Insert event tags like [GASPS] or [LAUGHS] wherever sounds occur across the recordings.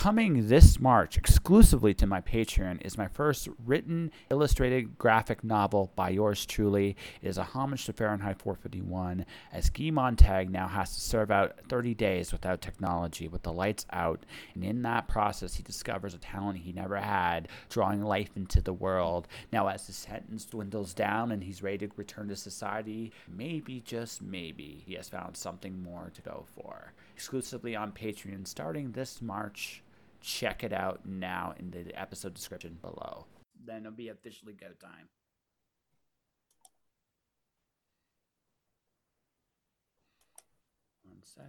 Coming this March exclusively to my Patreon is my first written, illustrated graphic novel by yours truly. It is a homage to Fahrenheit 451, as Guy Montag now has to serve out 30 days without technology, with the lights out. And in that process, he discovers a talent he never had, drawing life into the world. Now, as his sentence dwindles down and he's ready to return to society, maybe, just maybe, he has found something more to go for. Exclusively on Patreon starting this March. Check it out now in the episode description below. Then it'll be officially go time. One sec.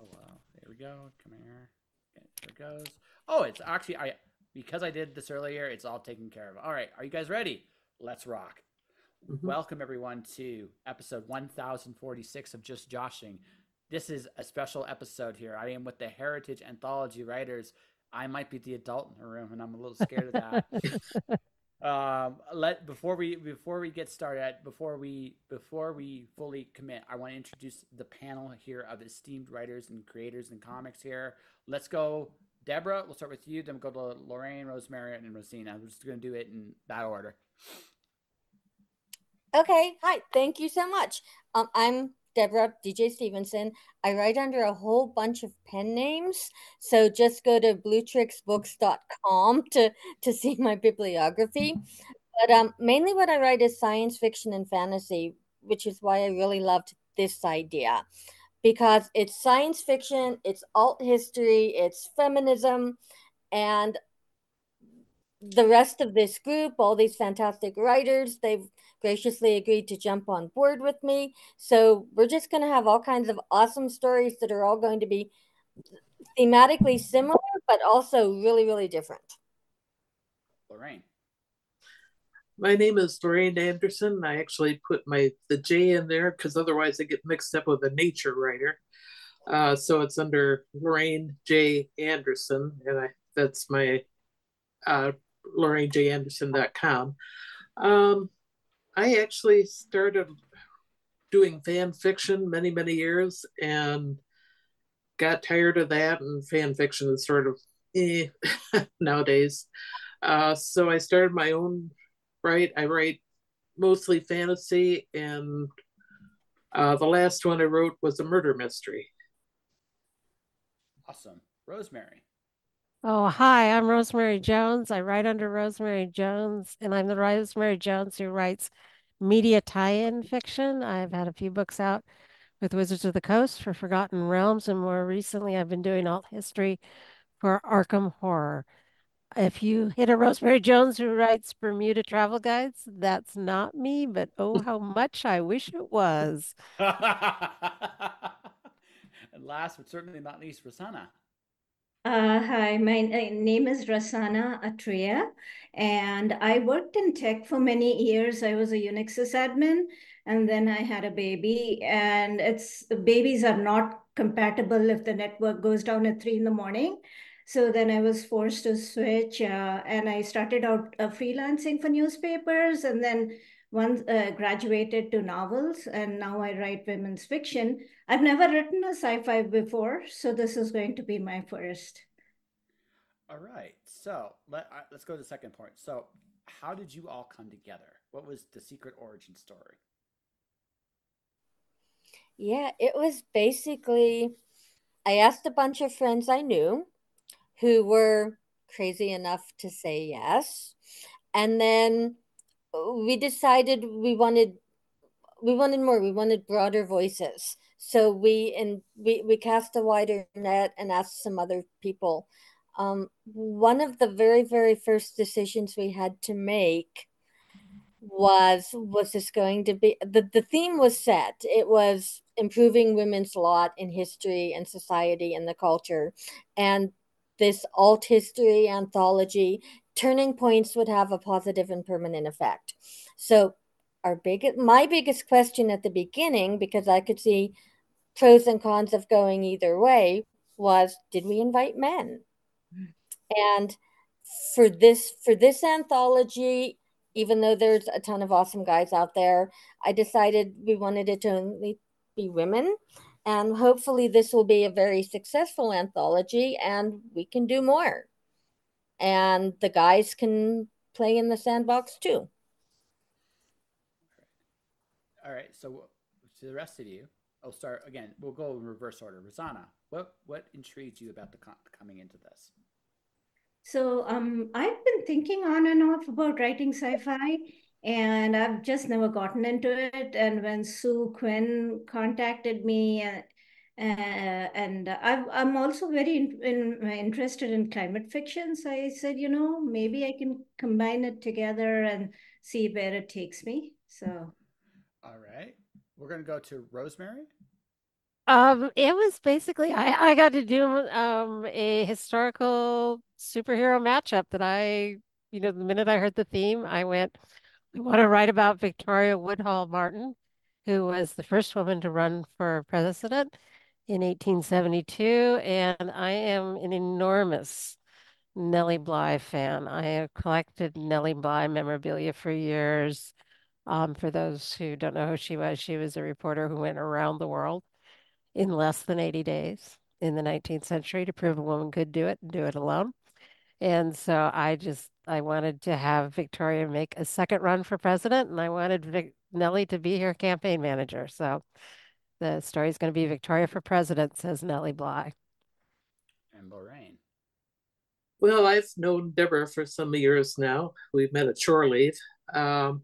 Oh wow, there we go. Come here. Okay, there it goes. Oh, it's actually I because I did this earlier. It's all taken care of. All right, are you guys ready? Let's rock. Mm-hmm. Welcome everyone to episode 1046 of Just Joshing. This is a special episode here. I am with the Heritage Anthology writers. I might be the adult in the room, and I'm a little scared of that. [LAUGHS] um, let before we before we get started, before we before we fully commit, I want to introduce the panel here of esteemed writers and creators and comics here. Let's go, Deborah. We'll start with you. Then we'll go to Lorraine, Rosemary, and Rosina. We're just going to do it in that order. Okay. Hi. Thank you so much. Um, I'm Deborah DJ Stevenson. I write under a whole bunch of pen names. So just go to bluetrixbooks.com [LAUGHS] to, to see my bibliography. But um, mainly what I write is science fiction and fantasy, which is why I really loved this idea. Because it's science fiction, it's alt history, it's feminism, and the rest of this group, all these fantastic writers, they've graciously agreed to jump on board with me. So we're just going to have all kinds of awesome stories that are all going to be thematically similar, but also really, really different. Lorraine. My name is Lorraine Anderson. I actually put my the J in there because otherwise I get mixed up with a nature writer. Uh, so it's under Lorraine J. Anderson, and I that's my uh, LorraineJAnderson.com. Um, I actually started doing fan fiction many, many years and got tired of that, and fan fiction is sort of eh, [LAUGHS] nowadays. Uh, so I started my own write. I write mostly fantasy, and uh, the last one I wrote was a murder mystery. Awesome. Rosemary. Oh, hi, I'm Rosemary Jones. I write under Rosemary Jones, and I'm the Rosemary Jones who writes media tie-in fiction. I've had a few books out with Wizards of the Coast for Forgotten Realms, and more recently I've been doing alt history for Arkham Horror. If you hit a Rosemary Jones who writes Bermuda travel guides, that's not me, but oh, how much I wish it was. [LAUGHS] and last but certainly not least, Rosanna. Uh, hi, my name is Rasana Atreya, and I worked in tech for many years. I was a Unix admin, and then I had a baby, and it's babies are not compatible if the network goes down at three in the morning. So then I was forced to switch, uh, and I started out uh, freelancing for newspapers, and then once uh, graduated to novels, and now I write women's fiction. I've never written a sci-fi before, so this is going to be my first. All right, so let uh, let's go to the second point. So, how did you all come together? What was the secret origin story? Yeah, it was basically I asked a bunch of friends I knew who were crazy enough to say yes. And then we decided we wanted we wanted more we wanted broader voices. So we and we we cast a wider net and asked some other people. Um, one of the very very first decisions we had to make was was this going to be the, the theme was set. It was improving women's lot in history and society and the culture. And this alt history anthology turning points would have a positive and permanent effect. So our big my biggest question at the beginning, because I could see pros and cons of going either way, was did we invite men? And for this for this anthology, even though there's a ton of awesome guys out there, I decided we wanted it to only be women. And hopefully, this will be a very successful anthology and we can do more. And the guys can play in the sandbox too. All right. So to the rest of you, I'll start again. We'll go in reverse order. Rosanna, what what intrigued you about the con- coming into this? So um, I've been thinking on and off about writing sci-fi, and I've just never gotten into it. And when Sue Quinn contacted me, uh, and i am also very in, in, interested in climate fiction, so I said, you know, maybe I can combine it together and see where it takes me. So, all right, we're gonna go to Rosemary. Um, it was basically I, I got to do um a historical superhero matchup that I, you know, the minute I heard the theme, I went, I want to write about Victoria Woodhull Martin, who was the first woman to run for president in 1872, and I am an enormous Nellie Bly fan. I have collected Nellie Bly memorabilia for years. Um, for those who don't know who she was, she was a reporter who went around the world in less than 80 days in the 19th century to prove a woman could do it and do it alone. And so I just I wanted to have Victoria make a second run for president, and I wanted Vic, Nellie to be her campaign manager. So the story is going to be Victoria for president, says Nellie Bly. And Lorraine. Well, I've known Deborah for some years now. We've met at Shore Leave, um,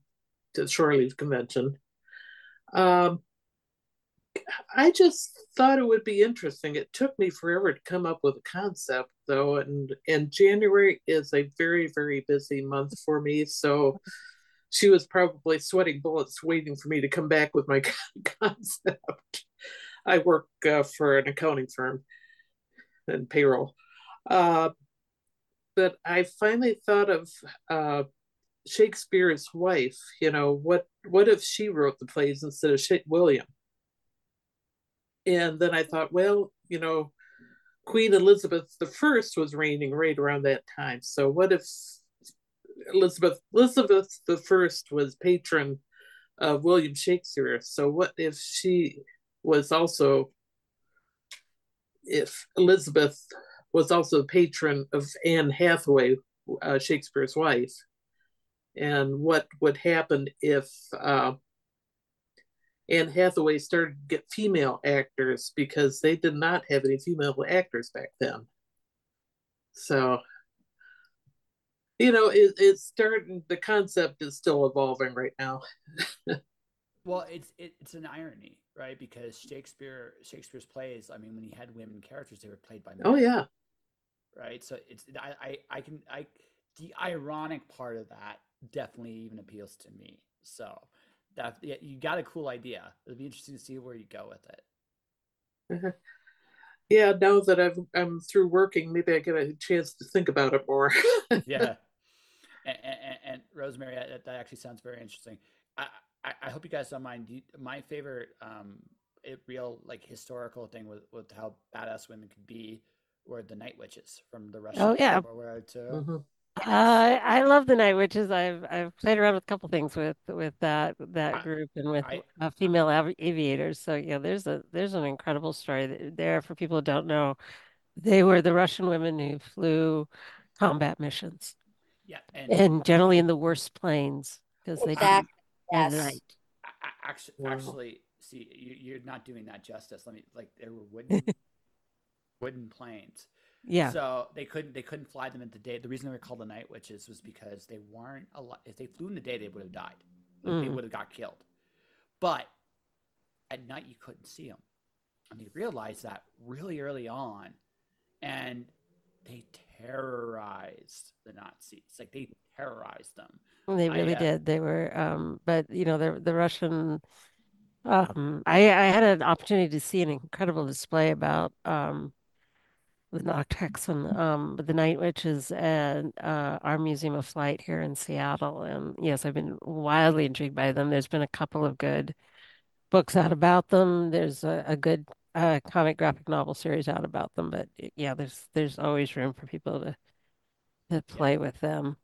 the Shore Leave convention. Um, I just thought it would be interesting. It took me forever to come up with a concept, though, and and January is a very very busy month for me. So she was probably sweating bullets waiting for me to come back with my [LAUGHS] concept. I work uh, for an accounting firm and payroll, uh, but I finally thought of uh, Shakespeare's wife. You know what? What if she wrote the plays instead of William? And then I thought, well, you know, Queen Elizabeth the First was reigning right around that time. So what if Elizabeth Elizabeth the First was patron of William Shakespeare? So what if she was also if Elizabeth was also patron of Anne Hathaway, uh, Shakespeare's wife, and what would happen if uh, Anne Hathaway started to get female actors because they did not have any female actors back then. So, you know, it, it's starting, the concept is still evolving right now. [LAUGHS] well, it's it, it's an irony, right? Because Shakespeare Shakespeare's plays, I mean, when he had women characters, they were played by men. Oh yeah. Right. So it's I, I I can I the ironic part of that definitely even appeals to me. So that yeah, you got a cool idea. It'll be interesting to see where you go with it. Mm-hmm. Yeah, now that I've, I'm through working, maybe I get a chance to think about it more. [LAUGHS] yeah, and, and, and, Rosemary, that, that actually sounds very interesting. I, I, I hope you guys don't mind. My favorite, um, it, real like historical thing with with how badass women could be were the night witches from the Russian oh, yeah. War too. Mm-hmm. Uh, I love the Night Witches. I've I've played around with a couple things with with that that group and with I, uh, female av- aviators. So yeah, there's a there's an incredible story there for people who don't know. They were the Russian women who flew combat missions. Yeah, and, and generally in the worst planes because they exactly. yes. at night. Actually, actually, see, you, are not doing that justice. Let me like there were wooden [LAUGHS] wooden planes yeah. So they couldn't they couldn't fly them in the day. The reason they were called the night witches was because they weren't a lot. If they flew in the day, they would have died. mm. They would have got killed. But at night, you couldn't see them, and they realized that really early on, and they terrorized the Nazis. Like they terrorized them. They really I, uh, did. They were, um, but you know, the the Russian. Um, I I had an opportunity to see an incredible display about um the Nachthexen and um, the Night Witches at uh, our Museum of Flight here in Seattle. And yes, I've been wildly intrigued by them. There's been a couple of good books out about them. There's a, a good uh, comic graphic novel series out about them. But yeah, there's there's always room for people to to play yeah. with them.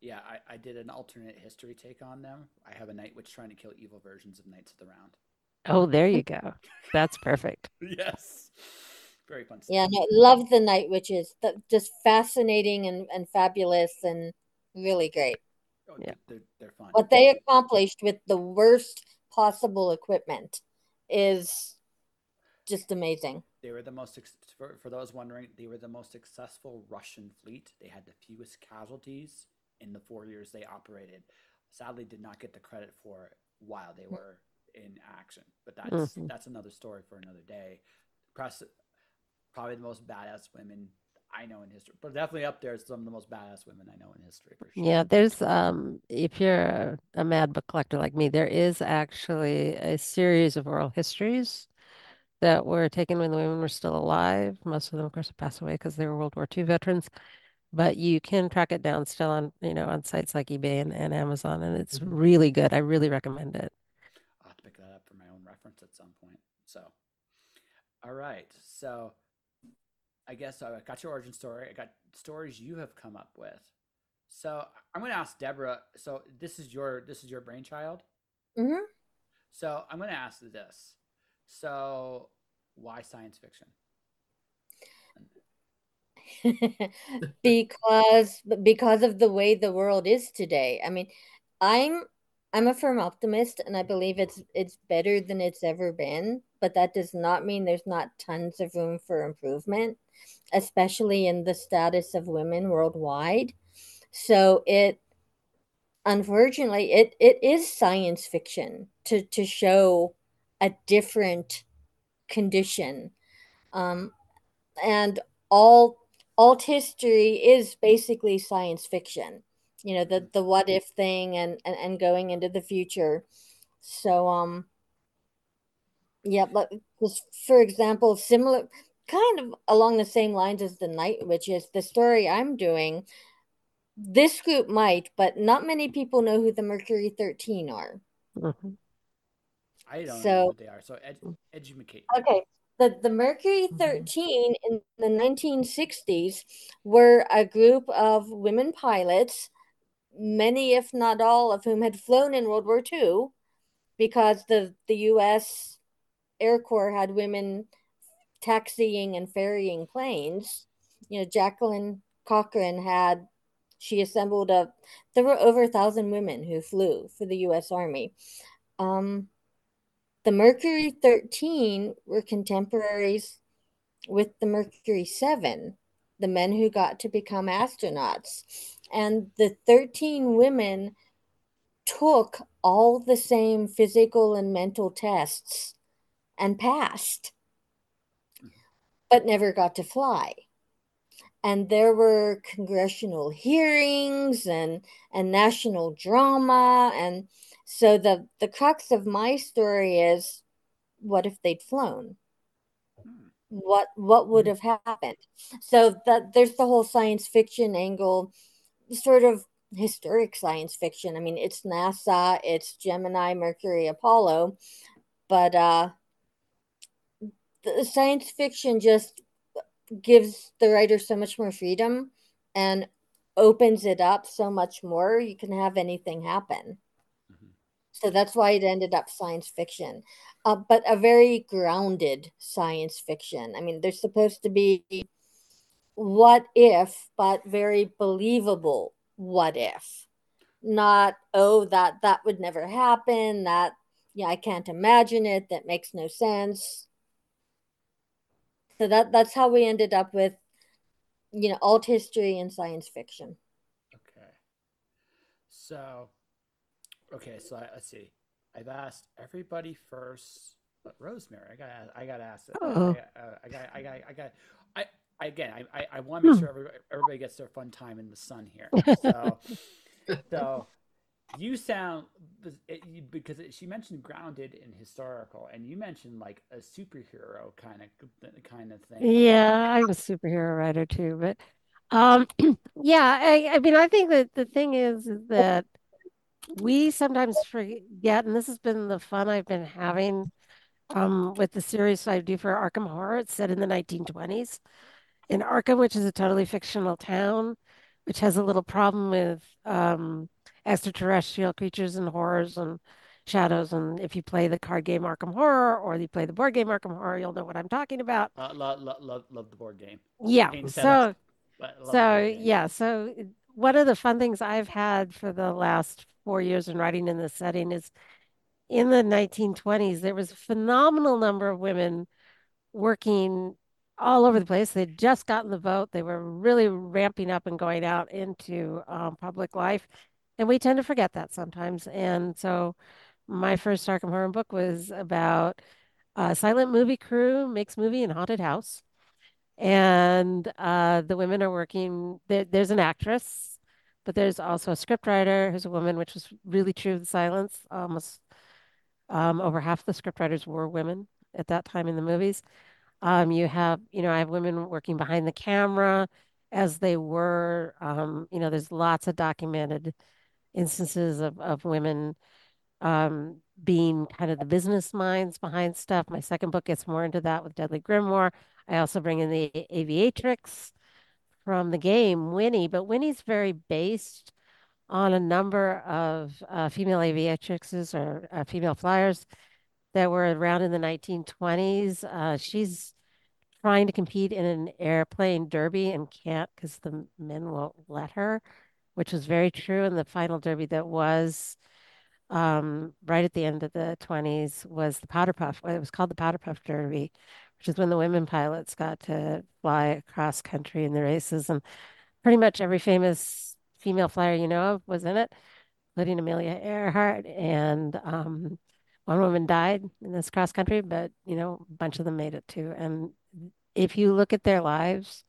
Yeah, I, I did an alternate history take on them. I have a Night Witch trying to kill evil versions of Knights of the Round. Oh, there you go. [LAUGHS] That's perfect. [LAUGHS] yes. Very fun stuff. Yeah, no, love the Night Witches. Th- just fascinating and, and fabulous and really great. Oh, Yeah. they're, they're fun. What they accomplished with the worst possible equipment is just amazing. They were the most, for, for those wondering, they were the most successful Russian fleet. They had the fewest casualties in the four years they operated. Sadly, did not get the credit for it while they were in action. But that's Mhm. that's another story for another day. Press, probably the most badass women I know in history, but definitely up there. Some of the most badass women I know in history for sure. Yeah, there's um if you're a, a mad book collector like me, there is actually a series of oral histories that were taken when the women were still alive. Most of them, of course, have passed away because they were World War II veterans. But you can track it down still on, you know, on sites like eBay and, and Amazon, and it's Mhm. really good. I really recommend it. I'll have to pick that up for my own reference at some point. So, all right. So, I guess I got your origin story. I got stories you have come up with. So I'm going to ask Deborah. So this is your this is your brainchild. Mm-hmm. So I'm going to ask this. So why science fiction? [LAUGHS] because because of the way the world is today. I mean, I'm I'm a firm optimist and I believe it's it's better than it's ever been, but that does not mean there's not tons of room for improvement, especially in the status of women worldwide. So it unfortunately it it is science fiction to to show a different condition. Um and all alt history is basically science fiction you know the the what if thing and and, and going into the future so um yeah but just for example similar kind of along the same lines as the Night Witches the story i'm doing this group might but not many people know who the mercury 13 are Mhm. I don't know So- what they are. So ed- educate. Okay. The, the Mercury 13 in the 1960s were a group of women pilots, many, if not all, of whom had flown in World War II because the, the US Air Corps had women taxiing and ferrying planes. You know, Jacqueline Cochran had, she assembled a, there were over a thousand women who flew for the US Army. Um, the Mercury 13 were contemporaries with the Mercury 7, the men who got to become astronauts. And the 13 women took all the same physical and mental tests and passed, but never got to fly. And there were congressional hearings and, and national drama and so the the crux of my story is what if they'd flown? Hmm. what what would have happened? So that there's the whole science fiction angle sort of historic science fiction. I mean it's nasa it's gemini mercury apollo but uh the science fiction just gives the writer so much more freedom and opens it up so much more. You can have anything happen. So that's why it ended up science fiction, uh, but a very grounded science fiction. I mean, there's supposed to be what if, but very believable what if. Not, oh, that that would never happen. That, yeah, I can't imagine it. That makes no sense. So that that's how we ended up with, you know, alt history and science fiction. Okay. So, okay. So I, let's see. I've asked everybody first, but Rosemary, I got, I got to ask. I, Uh-oh. I, uh, got, I got, I got. I, I again, I, I, I want to make Hmm. sure everybody, everybody gets their fun time in the sun here. [LAUGHS] So, so you sound it, you, because it, she mentioned grounded and historical, and you mentioned like a superhero kind of kind of thing. Yeah, I'm a superhero writer too, but um [CLEARS THROAT] yeah, I I mean I think that the thing is, is that we sometimes forget, and this has been the fun I've been having um with the series I do for Arkham Horror. It's set in the 1920s in Arkham, which is a totally fictional town, which has a little problem with um extraterrestrial creatures and horrors and shadows. And if you play the card game Arkham Horror or you play the board game Arkham Horror, you'll know what I'm talking about. Uh, love, love, love, the board game. Yeah. So, Tennis, but I love the so game. yeah. So one of the fun things I've had for the last four years in writing in this setting is in the 1920s, there was a phenomenal number of women working all over the place. They'd just gotten the vote. They were really ramping up and going out into um, public life. And we tend to forget that sometimes. And so my first Arkham Horror book was about a silent movie crew makes movie in haunted house. And uh, the women are working, there, there's an actress, but there's also a scriptwriter who's a woman, which was really true of the silents. Almost um, over half the scriptwriters were women at that time in the movies. Um, you have, you know, I have women working behind the camera as they were. Um, you know, there's lots of documented instances of, of women um, being kind of the business minds behind stuff. My second book gets more into that with Deadly Grimoire. I also bring in the aviatrix from the game, Winnie, but Winnie's very based on a number of uh, female aviatrixes or uh, female flyers that were around in the 1920s. Uh, she's trying to compete in an airplane derby and can't because the men won't let her, which was very true in the final derby that was um, right at the end of the 20s was the Powder Puff. It was called the Powder Puff Derby, which is when the women pilots got to fly across country in the races. And pretty much every famous female flyer you know of was in it, including Amelia Earhart. And um, one woman died in this cross country, but you know, a bunch of them made it too. And if you look at their lives,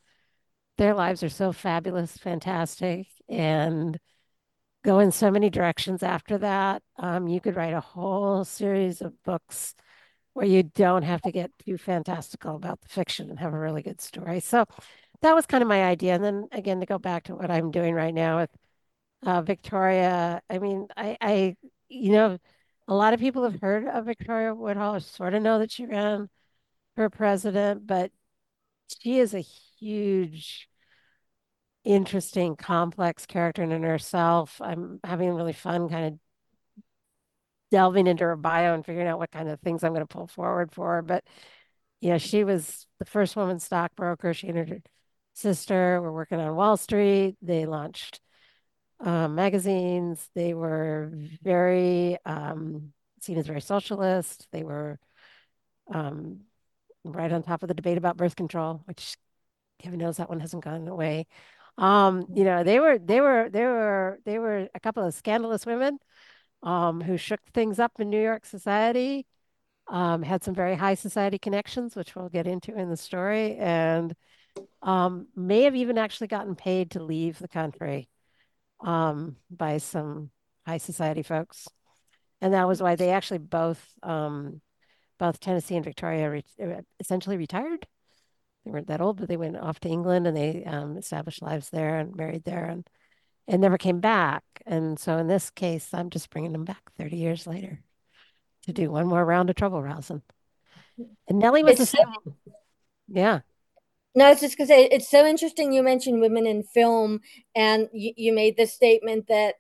their lives are so fabulous, fantastic, and go in so many directions after that. Um, you could write a whole series of books where you don't have to get too fantastical about the fiction and have a really good story. So that was kind of my idea. And then again, to go back to what I'm doing right now with uh, Victoria, I mean, I, I, you know, a lot of people have heard of Victoria Woodhull, sort of know that she ran for president, but she is a huge, interesting, complex character in herself. I'm having really fun kind of delving into her bio and figuring out what kind of things I'm going to pull forward for her. But yeah, she was the first woman stockbroker. She and her sister were working on Wall Street. They launched um, magazines. They were very um, seen as very socialist. They were um, right on top of the debate about birth control, which heaven knows that one hasn't gone away. Um, you know, they were they were they were they were a couple of scandalous women um, who shook things up in New York society. Um, had some very high society connections, which we'll get into in the story, and um, may have even actually gotten paid to leave the country um, by some high society folks. And that was why they actually both, um, both Tennessee and Victoria re uh, essentially retired. They weren't that old, but they went off to England and they um, established lives there and married there and, and never came back. And so in this case, I'm just bringing them back 30 years later to do one more round of trouble rousing. And Nellie was It's the same. Yeah. No, I was just gonna say it's so interesting you mentioned women in film, and you, you made the statement that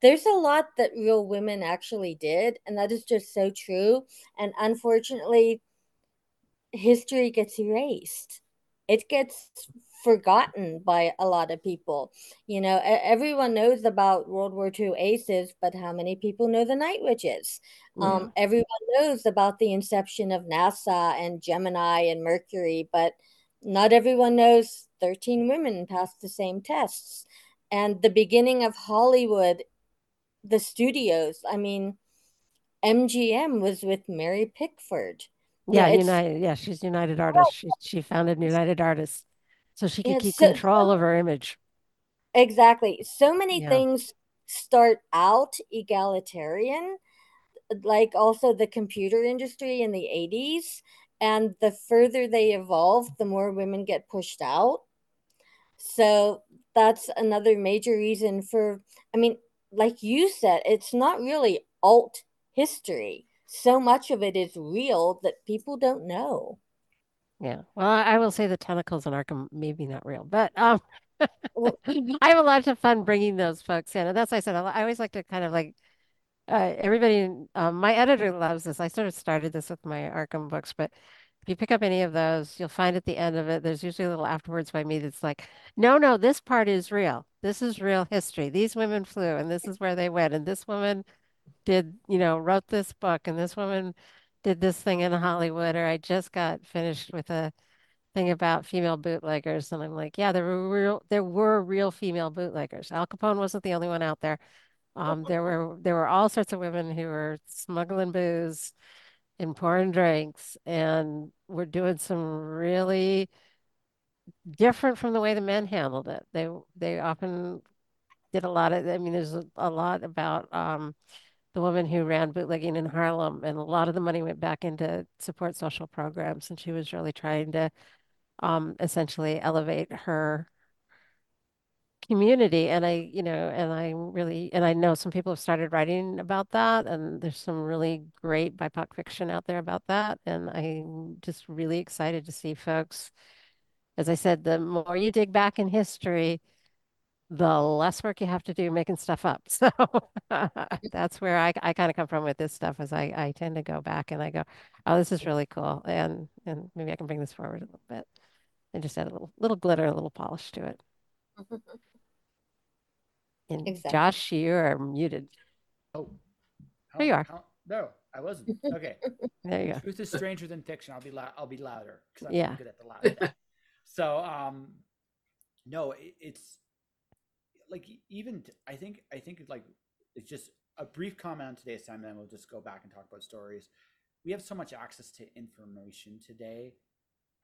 there's a lot that real women actually did, and that is just so true. And unfortunately, history gets erased. It gets forgotten by a lot of people. You know, everyone knows about World War II aces, but how many people know the Night Witches? Yeah. Um, everyone knows about the inception of NASA and Gemini and Mercury, but not everyone knows 13 women passed the same tests. And the beginning of Hollywood, the studios, I mean, MGM was with Mary Pickford. Yeah, United. Yeah, she's United Artists. She she founded United Artists so she could keep so control of her image. exactly. So many Yeah. things start out egalitarian, like also the computer industry in the 80s. And the further they evolve, the more women get pushed out. So that's another major reason for, I mean, like you said, it's not really alt history. So much of it is real that people don't know. Yeah. Well, I will say the tentacles in Arkham maybe not real, but um, [LAUGHS] I have a lot of fun bringing those folks in, and that's why I said I, I always like to kind of like uh, everybody, um, my editor loves this. I sort of started this with my Arkham books, but if you pick up any of those, you'll find at the end of it, there's usually a little afterwards by me that's like, no, no, this part is real. This is real history. These women flew, and this is where they went, and this woman did, you know, wrote this book, and this woman did this thing in Hollywood, or I just got finished with a thing about female bootleggers, and I'm like, yeah, there were real, there were real female bootleggers. Al Capone wasn't the only one out there. Um, there were there were all sorts of women who were smuggling booze and pouring drinks, and were doing some really different from the way the men handled it. They they often did a lot of. I mean, there's a, a lot about um, the woman who ran bootlegging in Harlem, and a lot of the money went back into support social programs, and she was really trying to um, essentially elevate her community. And I, you know, and I really, and I know some people have started writing about that, and there's some really great BIPOC fiction out there about that. And I'm just really excited to see folks. As I said, the more you dig back in history, the less work you have to do making stuff up. [LAUGHS] So that's where I, I kind of come from with this stuff is I, I tend to go back and I go, oh, this is really cool. And and maybe I can bring this forward a little bit and just add a little little glitter, a little polish to it. And Exactly. Josh, you are muted. Oh, There you are. How- no, I wasn't. Okay. [LAUGHS] There you go. Truth is stranger than fiction. I'll be loud. I'll be louder because I'm Yeah. good at the loud. thing. so, um, no, it, it's like even I think I think like it's just a brief comment on today's time, and then we'll just go back and talk about stories. We have so much access to information today.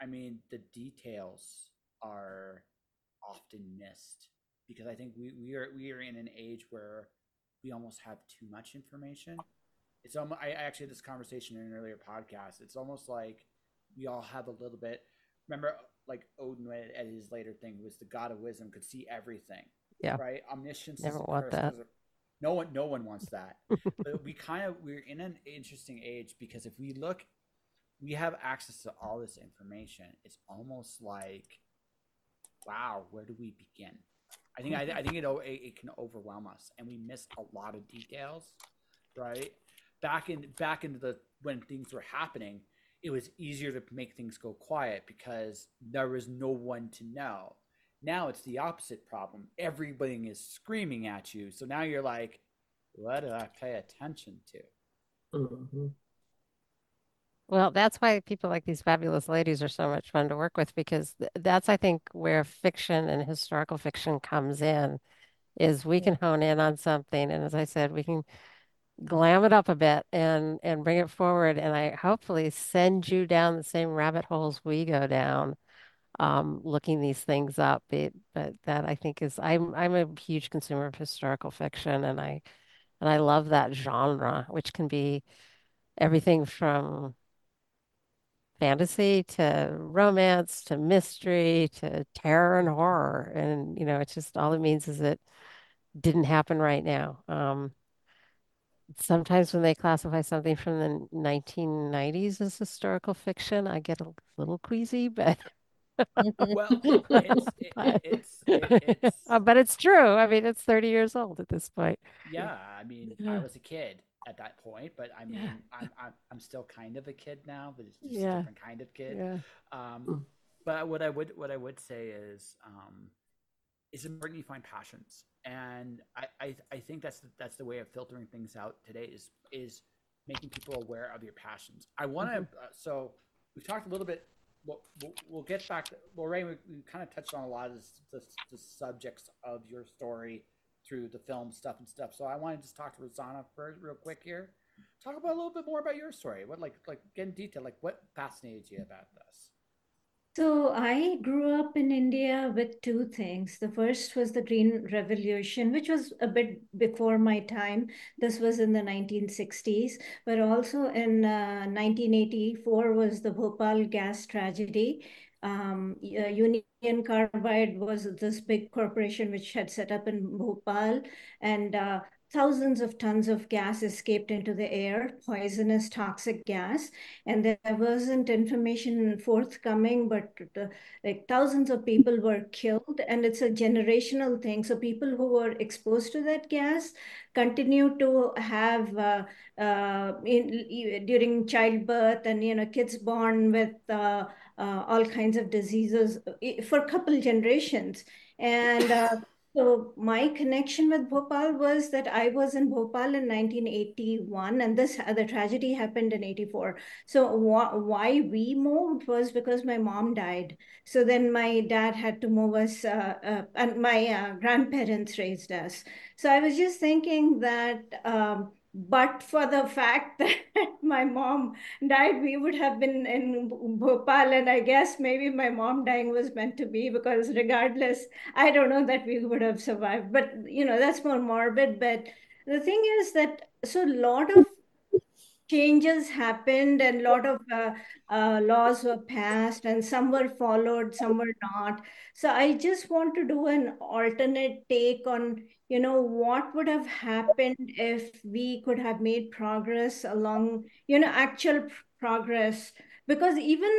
I mean, the details are often missed because I think we, we are we are in an age where we almost have too much information. It's almost I actually had this conversation in an earlier podcast. It's almost like we all have a little bit. Remember, like Odin at his later thing was the god of wisdom, could see everything. Yeah. Right. Omniscience. Never want that. No one. No one wants that. [LAUGHS] but we kind of we're in an interesting age because if we look, we have access to all this information. It's almost like, wow, where do we begin? I think I, I think it it can overwhelm us, and we miss a lot of details, right? Back in back into the when things were happening, it was easier to make things go quiet because there was no one to know. Now it's the opposite problem. Everything is screaming at you, so now you're like, what do I pay attention to? Mhm. Well, that's why people like these fabulous ladies are so much fun to work with because th that's, I think, where fiction and historical fiction comes in, is we can hone in on something, and as I said, we can glam it up a bit and and bring it forward, and I hopefully send you down the same rabbit holes we go down, um, looking these things up. It, but that I think is I'm I'm a huge consumer of historical fiction, and I and I love that genre, which can be everything from fantasy to romance to mystery to terror and horror. And, you know, it's just all it means is it didn't happen right now. Um, sometimes when they classify something from the 1990s as historical fiction, I get a little queasy, [LAUGHS] but Well, [LAUGHS] it's it, but, it's it, it's Uh, but it's true. I mean, it's 30 years old at this point. yeah. I mean, I was a kid at that point, but I mean, Yeah. I'm, I'm I'm still kind of a kid now, but it's just Yeah. a different kind of kid. Yeah. Um, but what I would what I would say is um, it's important you find passions, and I, I I think that's the, that's the way of filtering things out today is is making people aware of your passions. I want to uh, so we've talked a little bit. We'll, we'll, get back to well, Ray. We, we kind of touched on a lot of this, the subjects of your story through the film stuff and stuff. So I want to just talk to Rosanna first, real quick here. Talk about a little bit more about your story. What like like get in detail. Like what fascinated you about this? So I grew up in India with two things. The first was the Green Revolution, which was a bit before my time. This was in the 1960s, but also in uh, 1984 was the Bhopal gas tragedy. Um, uh, Union Carbide was this big corporation which had set up in Bhopal, and uh, thousands of tons of gas escaped into the air, poisonous, toxic gas, and there wasn't information forthcoming, but uh, like thousands of people were killed, and it's a generational thing. So people who were exposed to that gas continue to have uh, uh, in, during childbirth, and you know, kids born with uh, uh, all kinds of diseases for a couple generations, and so my connection with Bhopal was that I was in Bhopal in 1981, and this the tragedy happened in 84. So wh why we moved was because my mom died. So then my dad had to move us, uh, uh, and my uh, grandparents raised us. So I was just thinking that. Um, but for the fact [LAUGHS] that my mom died, we would have been in Bhopal. And I guess maybe my mom dying was meant to be because, regardless, I don't know that we would have survived. But, you know, that's more morbid. But the thing is that so a lot of changes happened and a lot of uh, uh, laws were passed and some were followed some were not so i just want to do an alternate take on you know what would have happened if we could have made progress along you know actual progress? Because even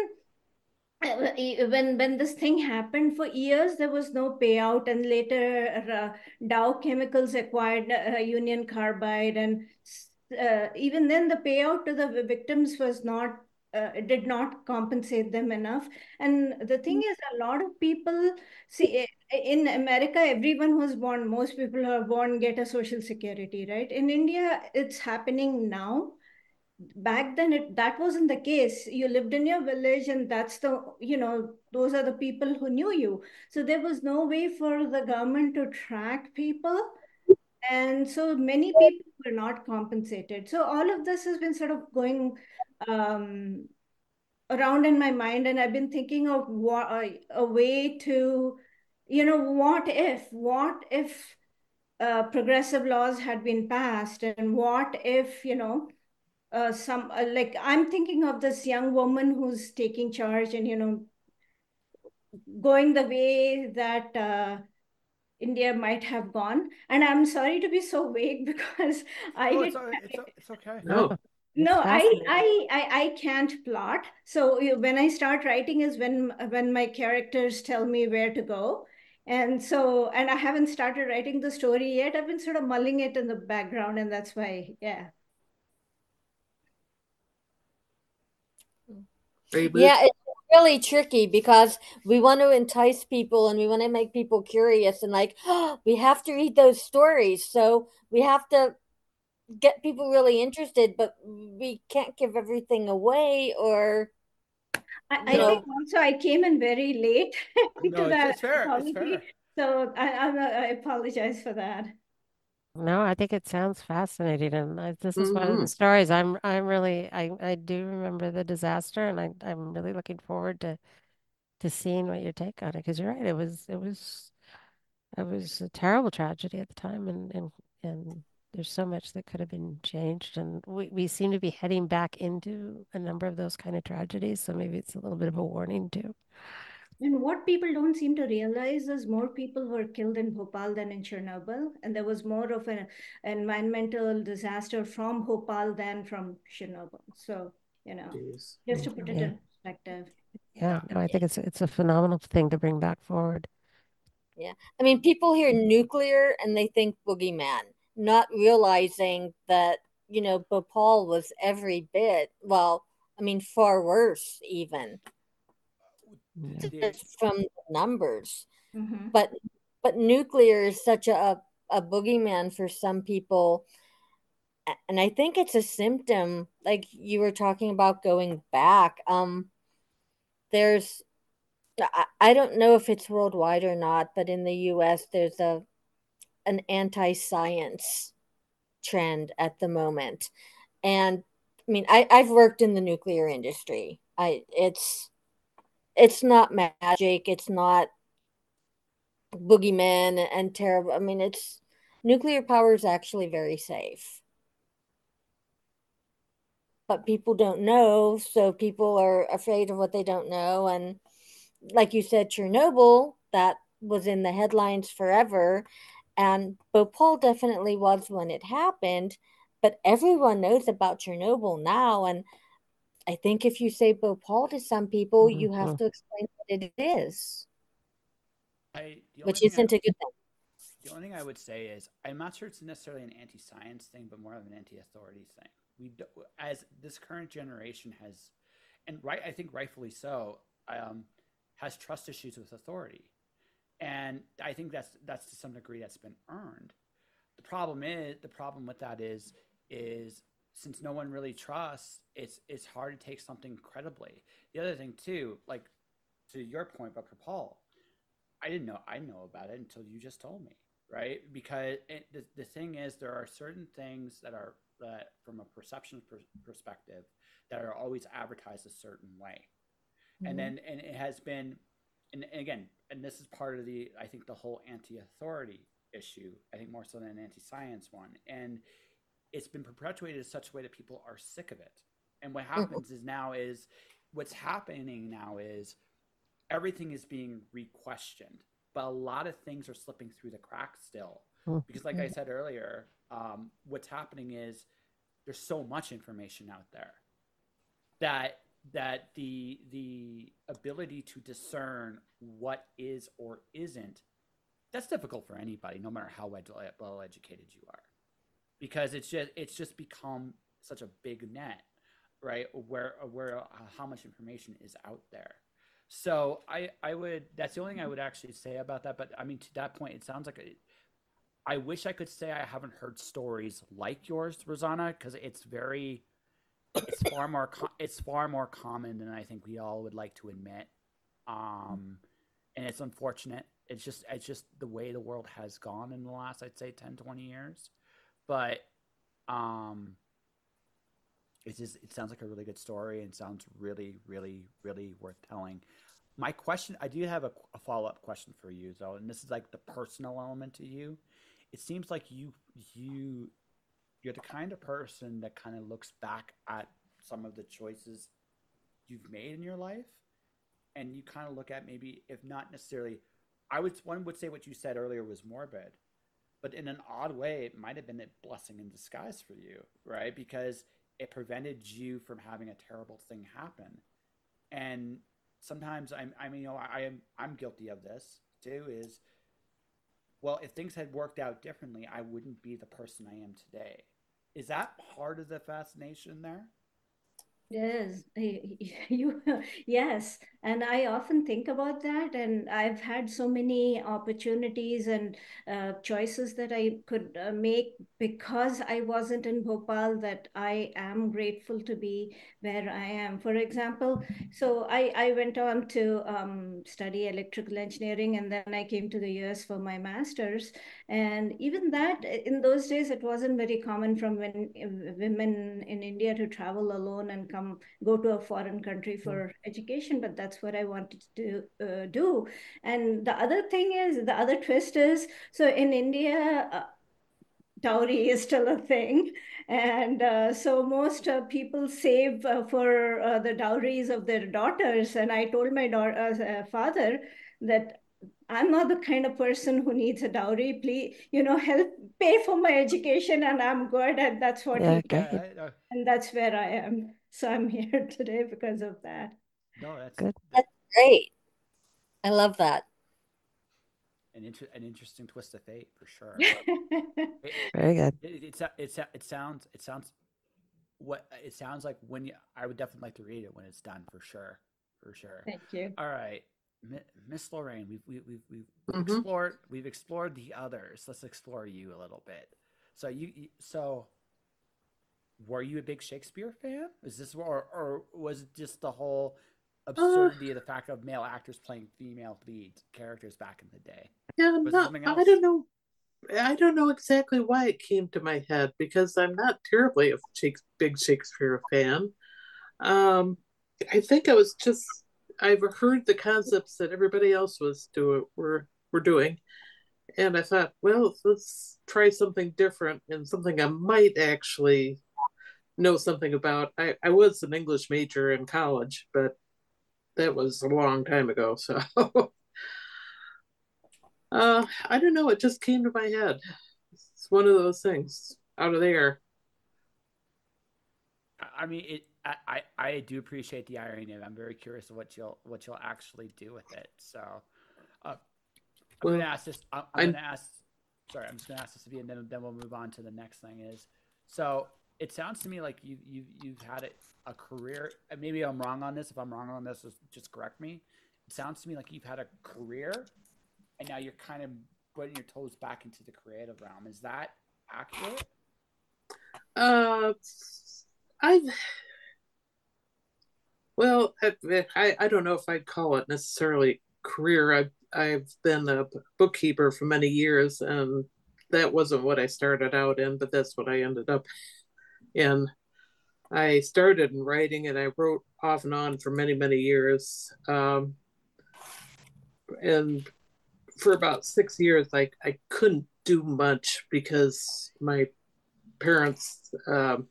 when when this thing happened for years there was no payout and later uh, dow chemicals acquired uh, union carbide and uh, even then the payout to the victims was not uh, did not compensate them enough. And the hmm. thing is a lot of people see eh, eh, in america everyone who's born most people who are born get a social security right? In india it's happening now. Back then it that wasn't the case. You lived in your village and that's the you know those are the people who knew you. So there was no way for the government to track people. And so many people were not compensated. So all of this has been sort of going um, around in my mind and i've been thinking of what a, a way to you know what if what if uh, progressive laws had been passed and what if you know uh, some uh, like i'm thinking of this young woman who's taking charge and you know going the way that uh, India might have gone. And I'm sorry to be so vague [LAUGHS] because I oh, it's, it's, it's, okay. No. [LAUGHS] No, I, I, I, I can't plot. So when I start writing is when when my characters tell me where to go. And so, and I haven't started writing the story yet. I've been sort of mulling it in the background, and that's why, yeah. Yeah, it's really tricky because we want to entice people and we want to make people curious and like oh, [GASPS] we have to read those stories. So we have to get people really interested, but we can't give everything away or I, I think also I came in very late [LAUGHS] to no, that. It's fair. It's fair. So I, I, I apologize for that. No, I think it sounds fascinating, and I, this is one of Mhm. the stories I'm I'm really I I do remember the disaster, and I I'm really looking forward to to seeing what your take on it. Because you're right, it was it was it was a terrible tragedy at the time, and and and there's so much that could have been changed, and we we seem to be heading back into a number of those kind of tragedies. So maybe it's a little bit of a warning too. And what people don't seem to realize is more people were killed in Bhopal than in Chernobyl. And there was more of an environmental disaster from Bhopal than from Chernobyl. So, you know, Jeez. just to put it yeah. in perspective. Yeah, no, I think it's it's a phenomenal thing to bring back forward. Yeah. I mean, people hear nuclear and they think boogeyman, not realizing that, you know, Bhopal was every bit, well, I mean, far worse even yeah. from numbers. Mm-hmm. But but nuclear is such a a boogeyman for some people, and I think it's a symptom. Like you were talking about going back. Um, there's I, I don't know if it's worldwide or not, but in the U.S. there's a an anti-science trend at the moment, and I mean I I've worked in the nuclear industry. I it's it's not magic. It's not boogeyman and terrible. I mean, it's nuclear power is actually very safe. But people don't know, so people are afraid of what they don't know. And like you said, Chernobyl, that was in the headlines forever. And Bhopal definitely was when it happened, but everyone knows about Chernobyl now. And I think if you say Bhopal to some people, you have Mhm. to explain what it is, I, which isn't a good thing. The only thing I would say is I'm not sure it's necessarily an anti-science thing, but more of an anti-authority thing. We do, as this current generation has, and right, I think rightfully so, um, has trust issues with authority, and I think that's that's to some degree that's been earned. The problem is the problem with that is is since no one really trusts, it's it's hard to take something credibly. The other thing too, like to your point about Paul, I didn't know I know about it until you just told me right? Because it, the, the thing is, there are certain things that are that, from a perception per- perspective, that are always advertised a certain way, Mhm. and then and it has been, and, and again, and this is part of the I think the whole anti-authority issue. I think more so than an anti-science one, and it's been perpetuated in such a way that people are sick of it. And what happens is now is what's happening now is everything is being re-questioned but a lot of things are slipping through the cracks still Mm. because like i said earlier um, what's happening is there's so much information out there that that the the ability to discern what is or isn't that's difficult for anybody no matter how well educated you are because it's just it's just become such a big net right where where uh, how much information is out there so I, I would. That's the only thing I would actually say about that. But I mean, to that point, it sounds like a, I wish I could say I haven't heard stories like yours, Rasana, because it's very, it's far more, it's far more common than I think we all would like to admit. Um, and it's unfortunate. It's just, it's just the way the world has gone in the last, I'd say, 10, 20 years. But, um, it's just, it sounds like a really good story and sounds really, really, really worth telling. My question, I do have a, a follow up question for you, though, and this is like the personal element to you. It seems like you, you, you're the kind of person that kind of looks back at some of the choices you've made in your life, and you kind of look at maybe, if not necessarily, I would one would say what you said earlier was morbid, but in an odd way, it might have been a blessing in disguise for you, right? Because it prevented you from having a terrible thing happen. And sometimes I'm, I mean, you know, I am, I'm guilty of this too. Is well, if things had worked out differently, I wouldn't be the person I am today. Is that part of the fascination there? Yes, [LAUGHS] you, yes. And I often think about that. And I've had so many opportunities and uh, choices that I could uh, make because I wasn't in Bhopal that I am grateful to be where I am. For example, so I, I went on to um, study electrical engineering and then I came to the US for my master's. And even that, in those days, it wasn't very common from when women in India to travel alone and come go to a foreign country for education. But that's what I wanted to uh, do. And the other thing is, the other twist is, so in India, uh, dowry [LAUGHS] is still a thing. And uh, so most uh, people save uh, for uh, the dowries of their daughters. And I told my daughter, father that I'm not the kind of person who needs a dowry. Please, you know, help pay for my education, and I'm good. And that's what he okay. did. Yeah, I- I- And that's where I am. So I'm [LAUGHS] here today because of that. No, that's Good. that- Great. I love that. an, inter- an interesting twist of fate for sure. It, [LAUGHS] Very good. it, it, it, it, it sounds it sounds what it sounds like when you I would definitely like to read it when it's done for sure for sure. Thank you. All right, Miss Lorraine, we've we, we've we've Mhm. explored we've explored the others. Let's explore you a little bit. So you you- so were you a big Shakespeare fan? Is this or or was it just the whole absurdity of the fact of male actors playing female lead characters back in the day? Yeah, Was it no, something I don't know. I don't know exactly why it came to my head because I'm not terribly a big Shakespeare fan. Um, I think I was just I've heard the concepts that everybody else was doing were were doing, and I thought, well, let's try something different and something I might actually know something about. I, I was an English major in college, but that was a long time ago. So [LAUGHS] Uh, I don't know. It just came to my head. It's one of those things out of there. I- mean, it. I, I, do appreciate the irony. and I'm very curious of what you'll what you'll actually do with it. So, uh, I'm Well, gonna ask this. I'm, I'm I'm- gonna ask. Sorry, I'm just gonna ask this to be, and then then we'll move on to the next thing. Is so it sounds to me like you you you've had a career. Maybe I'm wrong on this. If I'm wrong on this, just- correct me. It sounds to me like you've had a career, and now you're kind of putting your toes back into the creative realm. Is that accurate? Uh, I've well, I, I I don't know if I'd call it necessarily career. I've I've been a bookkeeper for many years, and that wasn't what I started out in, but that's what I ended up in. I started in writing, and I wrote off and on for many many years. Um, and for about six years, like I couldn't do much because my parents um,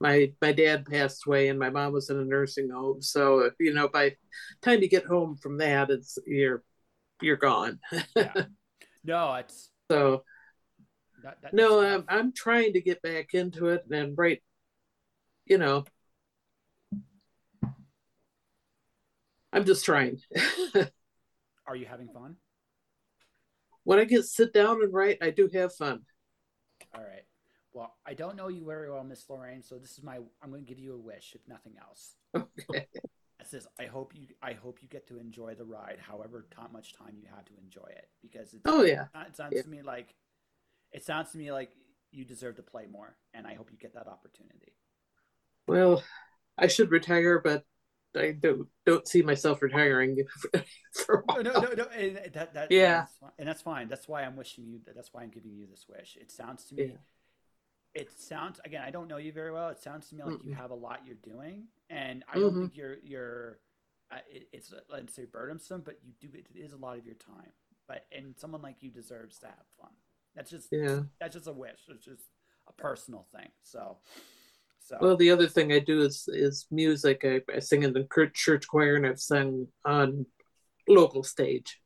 my my dad passed away and my mom was in a nursing home so you know by time you get home from that it's you're you're gone [LAUGHS] Yeah. No, it's so that, that, no I'm. I'm trying to get back into it and write you know i'm just trying [LAUGHS] Are you having fun? when i get sit down and write i do have fun All right. Well, I don't know you very well, Miss Lorraine, so this is my. I'm going to give you a wish, if nothing else. okay [LAUGHS] It says, "I hope you. I hope you get to enjoy the ride, however much time you had to enjoy it, because it's, oh yeah it sounds yeah. to me like, it sounds to me like you deserve to play more, and I hope you get that opportunity." well i should retire but i don't don't see myself retiring [LAUGHS] for a No, no, no, no. And that, that, Yeah. that's and that's fine. That's why I'm wishing you. That's why I'm giving you this wish. It sounds to me. Yeah. It sounds again. I don't know you very well. It sounds to me like you Mm-mm. have a lot you're doing, and I don't Mhm. think you're you're. Uh, it, it's let's say burdensome, but you do it. It is a lot of your time. But and someone like you deserves to have fun. That's just yeah that's just a wish. It's just a personal thing. So, so Well, the other thing I do is is music. I, I sing in the chur- church choir, and I've sung on local stage.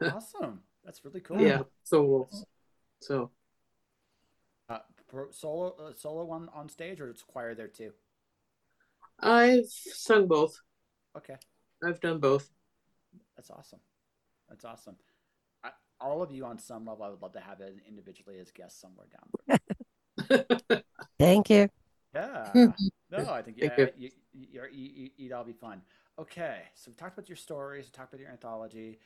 [LAUGHS] awesome. That's really cool. Yeah, so so Uh, solo uh, solo on on stage or it's choir there too. I've sung both. Okay. I've done both. That's awesome. That's awesome. I, all of you on some level, I would love to have it individually as guests somewhere down. the road. [LAUGHS] Thank you. Yeah. [LAUGHS] no, I think yeah, you. you, you, you're, you, you, you'd all be fun. Okay, so we talked about your stories, we talked about your anthology.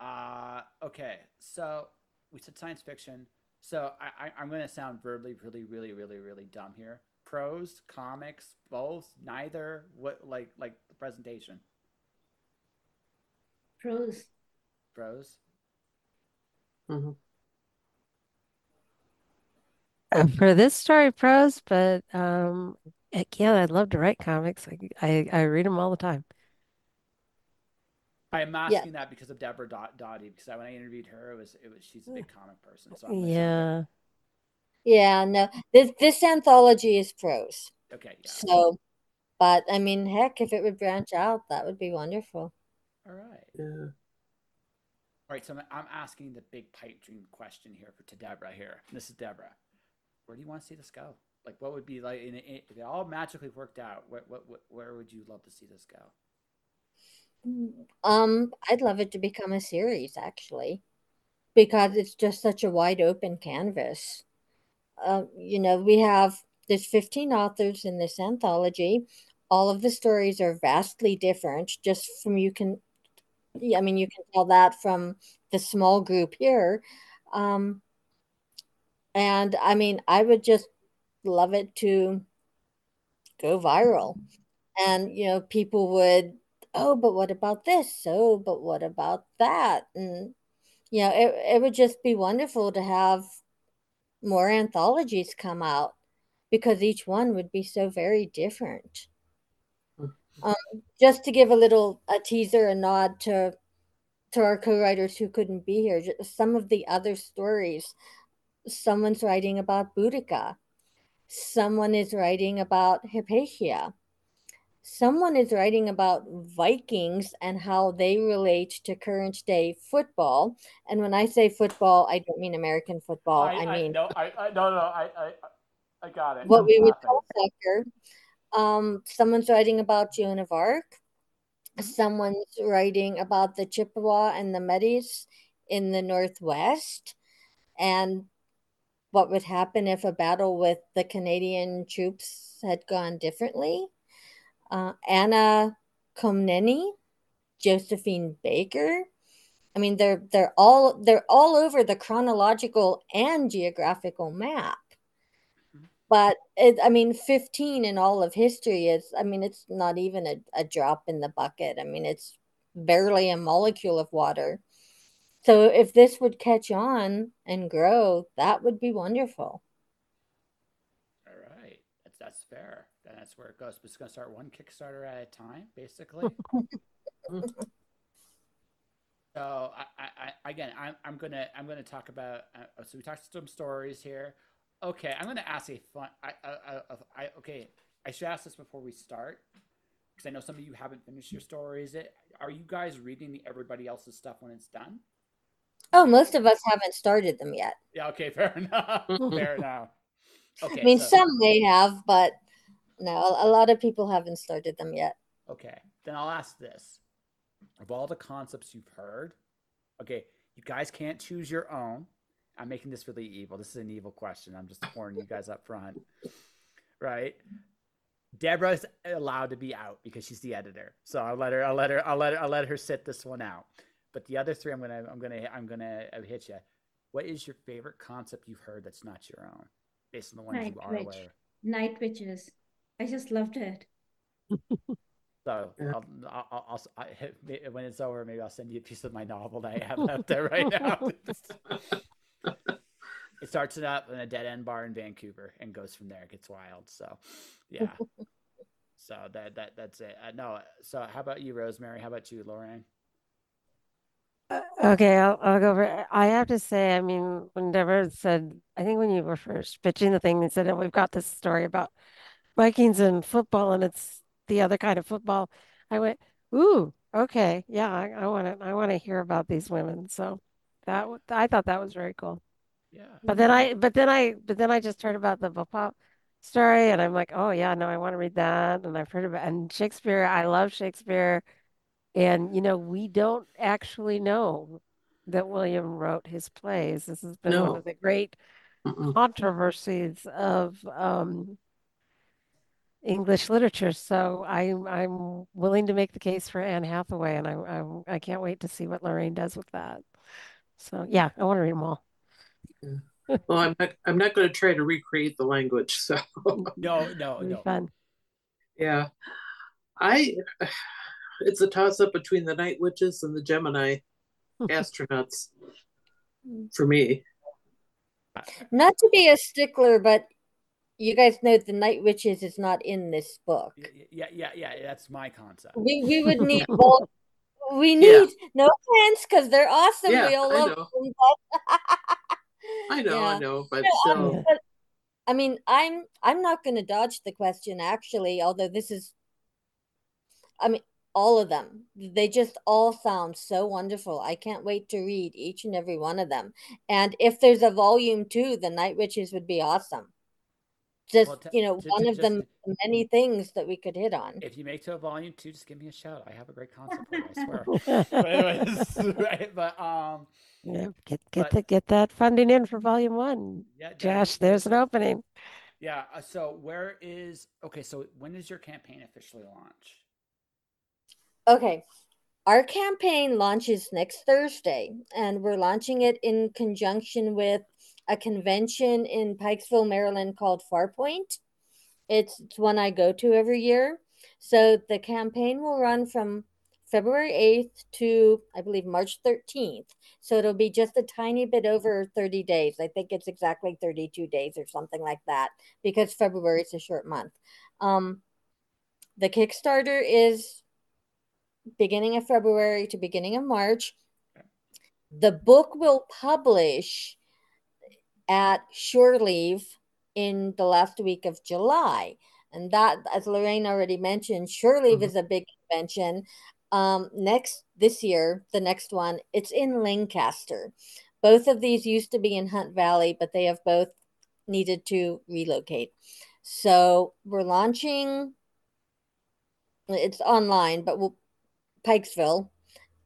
Uh, okay, so we said science fiction. So I, I, I'm going to sound verbally really, really, really, really dumb here. Prose, comics, both, neither. What like like the presentation? Prose. Prose. Mhm. Uh, For this story, prose, but um, again, I'd love to write comics. I, I, I read them all the time. I'm asking that because of Deborah Dot- Dottie because when I interviewed her, it was it was she's a big comic person. So I'm Yeah. Yeah, no. This this anthology is prose. Okay. Yeah. So, but I mean, heck, if it would branch out, that would be wonderful. All right. Yeah. All right. So I'm, asking the big pipe dream question here for to Deborah here. This is Deborah. Where do you want to see this go? Like, what would be like in, in, if it all magically worked out? What, what, what, where would you love to see this go? Um, I'd love it to become a series actually, because it's just such a wide open canvas. Uh, you know, we have there's 15 authors in this anthology. All of the stories are vastly different. Just from you can, I mean, you can tell that from the small group here. Um, and I mean, I would just love it to go viral. And, you know, people would, oh, but what about this? Oh, but what about that? And, you know, it, it would just be wonderful to have more anthologies come out because each one would be so very different. Um, just to give a little a teaser, a nod to to our co-writers who couldn't be here, some of the other stories. Someone's writing about Boudica. Someone is writing about Hypatia. someone is writing about Vikings and how they relate to current day football. And when I say football, I don't mean American football. I, I mean no, I, I no, no, I, I, I got it. What we would call soccer. Um, someone's writing about Joan of Arc. Someone's writing about the Chippewa and the Métis in the Northwest, and what would happen if a battle with the Canadian troops had gone differently uh, Anna Komnene, Josephine Baker. I mean, they're they're all they're all over the chronological and geographical map. But it, I mean, 15 in all of history is, I mean, it's not even a, a drop in the bucket. I mean, it's barely a molecule of water. So if this would catch on and grow, that would be wonderful. All right. That's, that's fair that's where it goes. But it's going to start one Kickstarter at a time, basically. [LAUGHS] so I, I, again, I'm, I'm gonna I'm gonna talk about. Uh, so we talked some stories here. Okay, I'm gonna ask a fun. I, I, I, okay, I should ask this before we start because I know some of you haven't finished your stories. It are you guys reading the everybody else's stuff when it's done? Oh, most of us haven't started them yet. Yeah. Okay. [LAUGHS] Fair enough. fair enough. Okay. I mean, so, some may have, but no, a lot of people haven't started them yet. Okay, then I'll ask this: of all the concepts you've heard, okay, you guys can't choose your own. I'm making this really evil. This is an evil question. I'm just warning you guys up front, right? Deborah's allowed to be out because she's the editor. So I'll let her. I'll let her. I'll let her. I'll let her sit this one out. But the other three, I'm gonna. I'm gonna. I'm gonna hit you. What is your favorite concept you've heard that's not your own, based on the ones Night you are Witch. aware? Night witches. I just loved it. So I'll, I'll, I'll, I'll, [LAUGHS] when it's over, maybe I'll send you a piece of my novel that I have out there right now. [LAUGHS] [LAUGHS] it starts it up in a dead end bar in Vancouver and goes from there. It gets wild. So, yeah. [LAUGHS] so that that that's it. Uh, no. So how about you, Rosemary? How about you, Lorraine? Uh, okay, I'll, I'll go over. I have to say, I mean, when Deborah said, I think when you were first pitching the thing, they said, oh, we've got this story about Vikings and football, and it's the other kind of football. I went, ooh, okay, yeah, I want to, I want to hear about these women. So that I thought that was very cool. Yeah. But then I, but then I, but then I just heard about the pop story, and I'm like, oh yeah, no, I want to read that. And I've heard about and Shakespeare. I love Shakespeare, and you know, we don't actually know that William wrote his plays. This has been no. one of the great Mm-mm. controversies of um, English literature. So I'm I'm willing to make the case for Anne Hathaway, and I I I can't wait to see what Lorraine does with that. So yeah, I want to read them all. Yeah. Well, I'm not I'm not going to try to recreate the language. So [LAUGHS] no, no, no. Fun. Yeah, I. It's a toss up between the Night Witches and the Gemini hmm. astronauts for me. Not to be a stickler, but you guys know the Night Witches is not in this book. Yeah, yeah, yeah. That's my concept. We we would need [LAUGHS] both. We need yeah. no offense because they're awesome. Yeah, we all love them. But... [LAUGHS] I know, yeah. I know, but still. Um, I mean, I'm I'm not going to dodge the question actually, although this is. I mean, all of them. They just all sound so wonderful. I can't wait to read each and every one of them. And if there's a volume two, the Night Witches would be awesome just well, you know to, one to of just, the many things that we could hit on. If you make to a volume two just give me a shout. I have a great concept for it, i [LAUGHS] swear. But anyways [LAUGHS] [LAUGHS] right but um yeah get get but, the, get that funding in for volume one. Yeah josh there's an opening. Yeah uh, so where is okay so when is your campaign officially launch okay our campaign launches next thursday and we're launching it in conjunction with a convention in Pikesville, Maryland called Farpoint. It's, it's one I go to every year. So the campaign will run from February 8th to, I believe, March 13th. So it'll be just a tiny bit over 30 days. I think it's exactly 32 days or something like that because February is a short month. Um, the Kickstarter is beginning of February to beginning of March. The book will publish at shore leave in the last week of July. And that, as Lorraine already mentioned, Shore Leave Mhm. is a big convention. Um, next this year, the next one, it's in Lancaster. Both of these used to be in Hunt Valley, but they have both needed to relocate. So we're launching. It's online, but we'll Pikesville,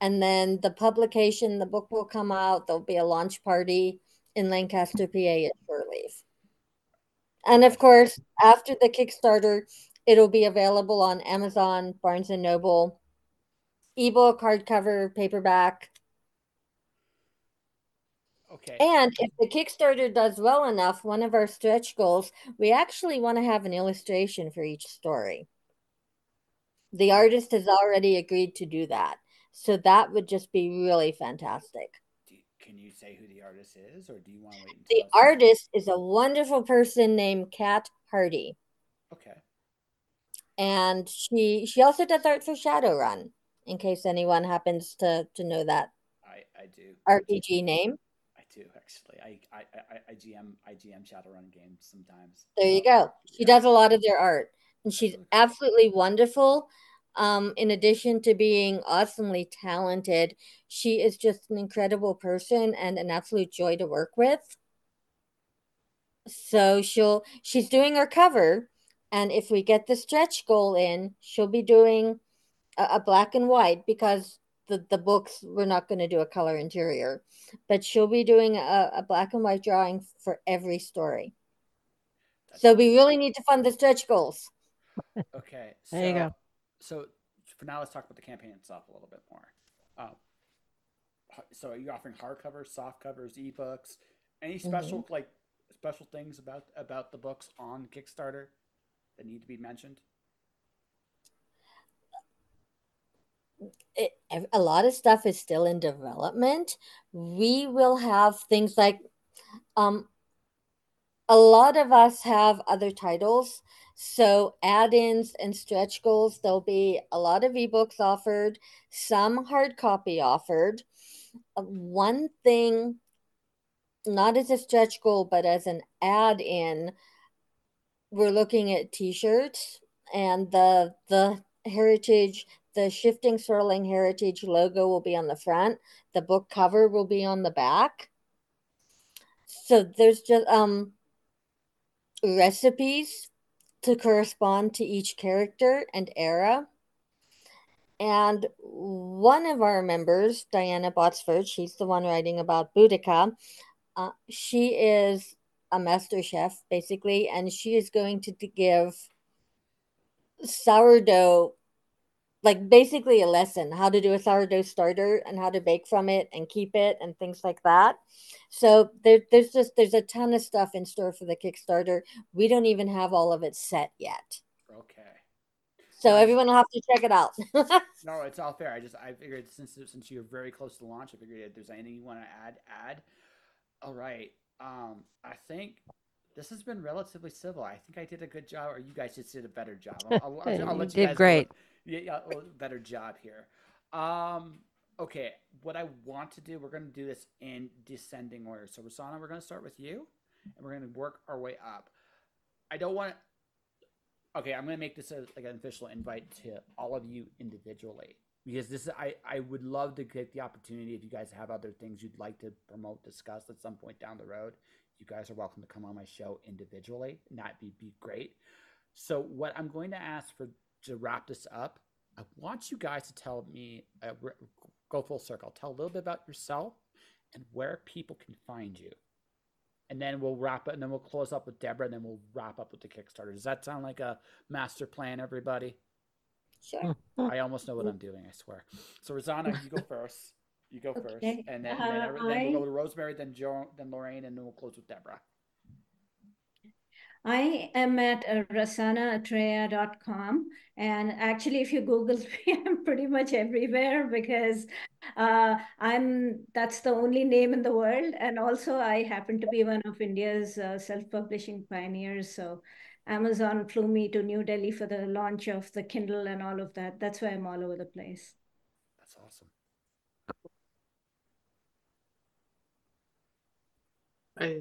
and then the publication, the book will come out. There'll be a launch party in Lancaster, PA at Shore Leave. And of course, after the Kickstarter, it'll be available on Amazon, Barnes and Noble, ebook, hardcover, paperback. Okay. And if the Kickstarter does well enough, one of our stretch goals, we actually want to have an illustration for each story. The artist has already agreed to do that. So that would just be really fantastic. Can you say who the artist is, or do you want to wait? Until The artist is a wonderful person named Kat Hardy. Okay. And she she also does art for Shadowrun, in case anyone happens to to know that I I do. RPG name. I do actually. I I I, I GM I GM Shadowrun games sometimes. There you Uh, go. She does a lot of their art, and she's absolutely wonderful. Um, in addition to being awesomely talented, she is just an incredible person and an absolute joy to work with. So she'll she's doing her cover, and if we get the stretch goal in, she'll be doing a, a black and white because the the books we're not going to do a color interior, but she'll be doing a, a black and white drawing for every story. So we really need to fund the stretch goals. Okay. So, There you go. So for now, let's talk about the campaign itself a little bit more. Um, h- so are you offering hardcovers, soft covers, ebooks? Any special Mm-hmm. like special things about about the books on Kickstarter that need to be mentioned? It, a lot of stuff is still in development. We will have things like um a lot of us have other titles. So add-ins and stretch goals, there'll be a lot of ebooks offered, some hard copy offered. Uh, One thing, not as a stretch goal, but as an add-in, we're looking at t-shirts and the the heritage the shifting swirling heritage logo will be on the front the book cover will be on the back so there's just um recipes to correspond to each character and era. And one of our members diana botsford she's the one writing about boudica uh, she is a master chef basically and she is going to d- give sourdough like basically a lesson how to do a sourdough starter and how to bake from it and keep it and things like that so there, there's just there's a ton of stuff in store for the kickstarter we don't even have all of it set yet Okay. so everyone will have to check it out [LAUGHS] No, it's all fair. I just I figured since since you're very close to launch, I figured if there's anything you want to add, add. All right. Um, I think this has been relatively civil. I think I did a good job, or you guys just did a better job. [LAUGHS] I'll, I'll, I'll, I'll You did guys do a- great. Yeah, yeah, a better job here. Um, okay, what I want to do, we're going to do this in descending order. So, Rasana, we're going to start with you, and we're going to work our way up. I don't want. Okay, I'm going to make this a, like an official invite to all of you individually because this is I I would love to get the opportunity if you guys have other things you'd like to promote, discuss at some point down the road. You guys are welcome to come on my show individually, and that'd be, be great. So, what I'm going to ask for to wrap this up, I want you guys to tell me, uh, go full circle, tell a little bit about yourself and where people can find you. And then we'll wrap it, and then we'll close up with Deborah, and then we'll wrap up with the Kickstarter. Does that sound like a master plan, everybody? sure [LAUGHS] I almost know what I'm doing, I swear. So, Rasana, you go [LAUGHS] first. You go first, and then, Uh, then, then we'll go to Rosemary, then Joe, then Lorraine, and then we'll close with Deborah. I am at uh, rasanaatreya.com. And actually, if you Google [LAUGHS] me, I'm pretty much everywhere because uh, I'm that's the only name in the world. And also, I happen to be one of India's uh, self-publishing pioneers. So Amazon flew me to New Delhi for the launch of the Kindle and all of that. That's why I'm all over the place. That's awesome. I,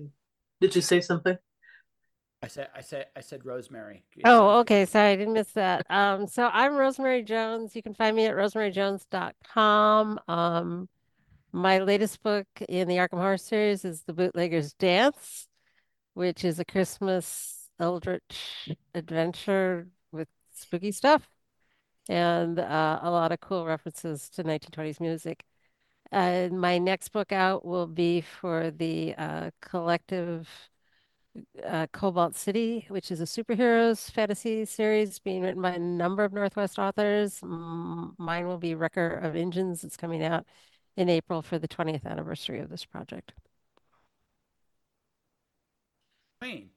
did you say something? I said, I said, I said Rosemary. Oh, okay. Sorry, I didn't miss that. Um, so I'm Rosemary Jones. You can find me at rosemaryjones.com. Um, my latest book in the Arkham Horror series is The Bootlegger's Dance, which is a Christmas Eldritch adventure with spooky stuff and uh, a lot of cool references to 1920s music. Uh, my next book out will be for the uh, collective uh, Cobalt City, which is a superheroes fantasy series being written by a number of Northwest authors. Mine will be Wrecker of Engines. It's coming out in April for the 20th anniversary of this project. Wayne,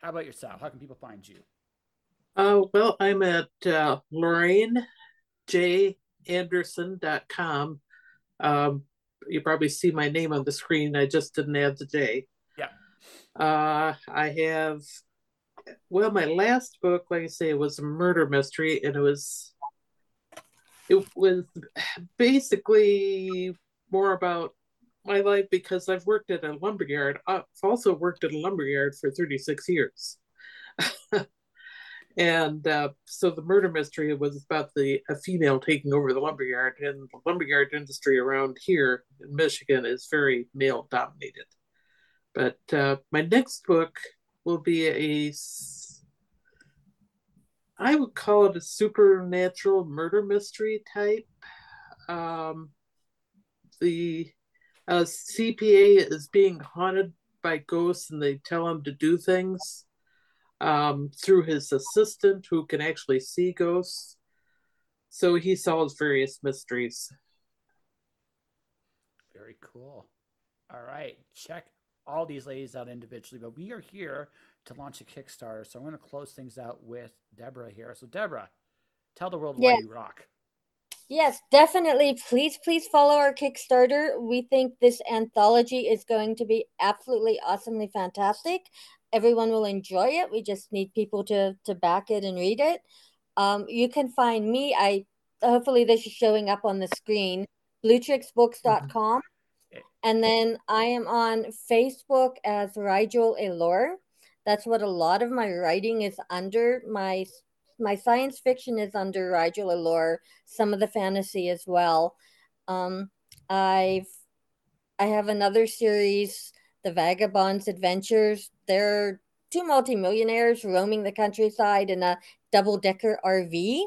how about yourself? How can people find you? Oh, well, I'm at uh, LorraineJAnderson.com. Um, you probably see my name on the screen. I just didn't add the day. Yeah. Uh, I have, well, my last book, like I say, was a murder mystery, and it was, it was basically more about my life because I've worked at a lumberyard. I've also worked at a lumberyard for 36 years. [LAUGHS] and uh, so the murder mystery was about the a female taking over the lumberyard, and the lumberyard industry around here in Michigan is very male dominated. But uh, my next book will be a, I would call it a supernatural murder mystery type. Um, the uh, CPA is being haunted by ghosts, and they tell him to do things um, through his assistant, who can actually see ghosts. So he solves various mysteries. Very cool. All right. Check all these ladies out individually, but we are here to launch a Kickstarter. So I'm going to close things out with Deborah here. So, Deborah, tell the world why you rock. Yes, definitely. Please, please follow our Kickstarter. We think this anthology is going to be absolutely awesomely fantastic. Everyone will enjoy it. We just need people to to back it and read it. Um, you can find me. I hopefully this is showing up on the screen. BlueTrixBooks.com. Okay. And then I am on Facebook as Rigel Elor. That's what a lot of my writing is under. My my science fiction is under Rigel Elor. some of the fantasy as well. Um, I've I have another series, The Vagabond's Adventures. They're two multimillionaires roaming the countryside in a double-decker RV,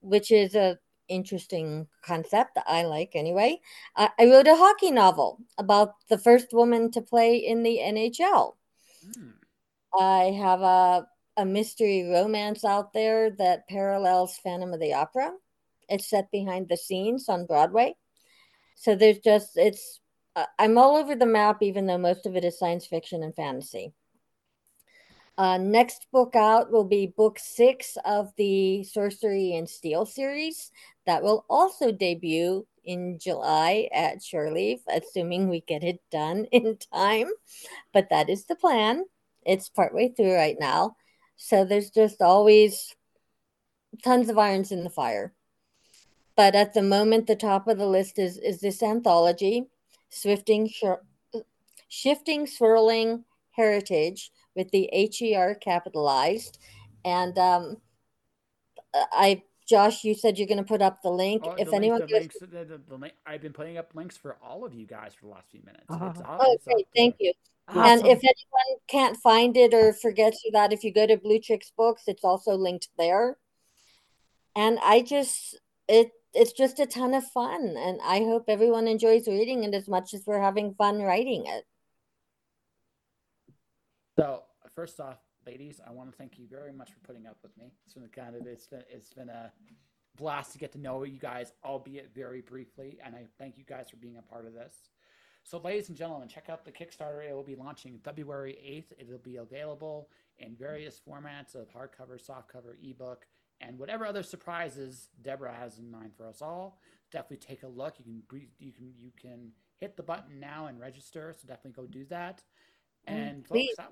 which is a interesting concept that I like anyway. I, wrote a hockey novel about the first woman to play in the NHL. Hmm. I have a a mystery romance out there that parallels Phantom of the Opera. It's set behind the scenes on Broadway. So there's just it's uh, I'm all over the map even though most of it is science fiction and fantasy. Uh, next book out will be book six of the Sorcery and Steel series. That will also debut in July at Shore Leave, assuming we get it done [LAUGHS] in time. But that is the plan. It's partway through right now. So there's just always tons of irons in the fire. But at the moment, the top of the list is is this anthology, Swifting, Sh- Shifting, Swirling Heritage, with the HER capitalized. And um, I, Josh, you said you're going to put up the link. Oh, if the link- anyone the goes, links, the, the, the link, I've been putting up links for all of you guys for the last few minutes. Oh. It's up- oh, it's great, thank there. you. And if anyone can't find it or forgets that, if you go to Blue Chicks Books, it's also linked there. And I just it it's just a ton of fun, and I hope everyone enjoys reading it as much as we're having fun writing it. So first off, ladies, I want to thank you very much for putting up with me. It's been kind of it's been it's been a blast to get to know you guys, albeit very briefly, and I thank you guys for being a part of this. So, ladies and gentlemen, check out the Kickstarter. It will be launching February 8th. It'll be available in various formats of hardcover, softcover, ebook, and whatever other surprises Deborah has in mind for us all. Definitely take a look. You can you can you can hit the button now and register. So definitely go do that. Mm, And please. folks,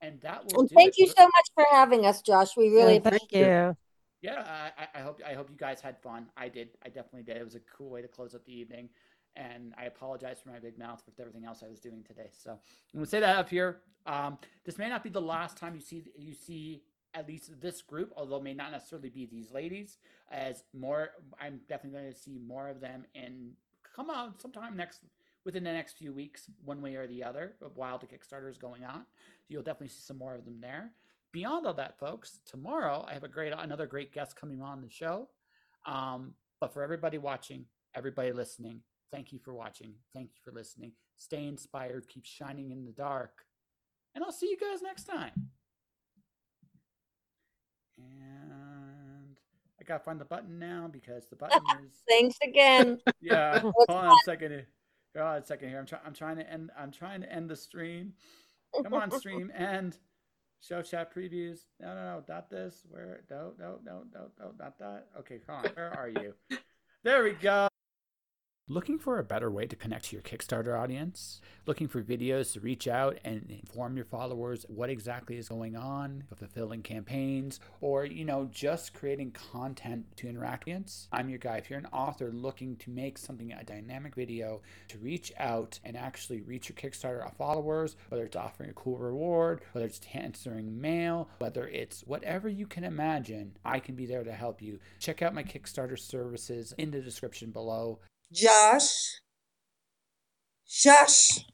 that, and that will And do thank it you for- so much for having us, Josh. We really Yeah, appreciate thank you. yeah, I, I- I hope I hope you guys had fun. I did. I definitely did. It was a cool way to close up the evening. and I apologize for my big mouth with everything else I was doing today. So I'm gonna say that up here. Um, this may not be the last time you see you see at least this group, although may not necessarily be these ladies. As more, I'm definitely going to see more of them in come out sometime next within the next few weeks, one way or the other, while the Kickstarter is going on. You'll definitely see some more of them there. Beyond all that, folks, tomorrow I have a great another great guest coming on the show. Um, but for everybody watching, everybody listening, thank you for watching. Thank you for listening. Stay inspired, keep shining in the dark. And I'll see you guys next time. And I gotta find the button now because the button [LAUGHS] is Thanks again. [LAUGHS] yeah. [LAUGHS] Hold on a second. here. Hold on a second here. I'm trying. I'm trying to end. I'm trying to end the stream. Come on, stream end. Show chat previews. No, no, no, not this. Where? No, no, no, no, no, not that. Okay, come on. Where are you? There we go. Looking for a better way to connect to your Kickstarter audience? Looking for videos to reach out and inform your followers what exactly is going on, fulfilling campaigns, or you know, just creating content to interact with audience? I'm your guy. If you're an author looking to make something a dynamic video to reach out and actually reach your Kickstarter followers, whether it's offering a cool reward, whether it's answering mail, whether it's whatever you can imagine, I can be there to help you. Check out my Kickstarter services in the description below. Josh. Josh.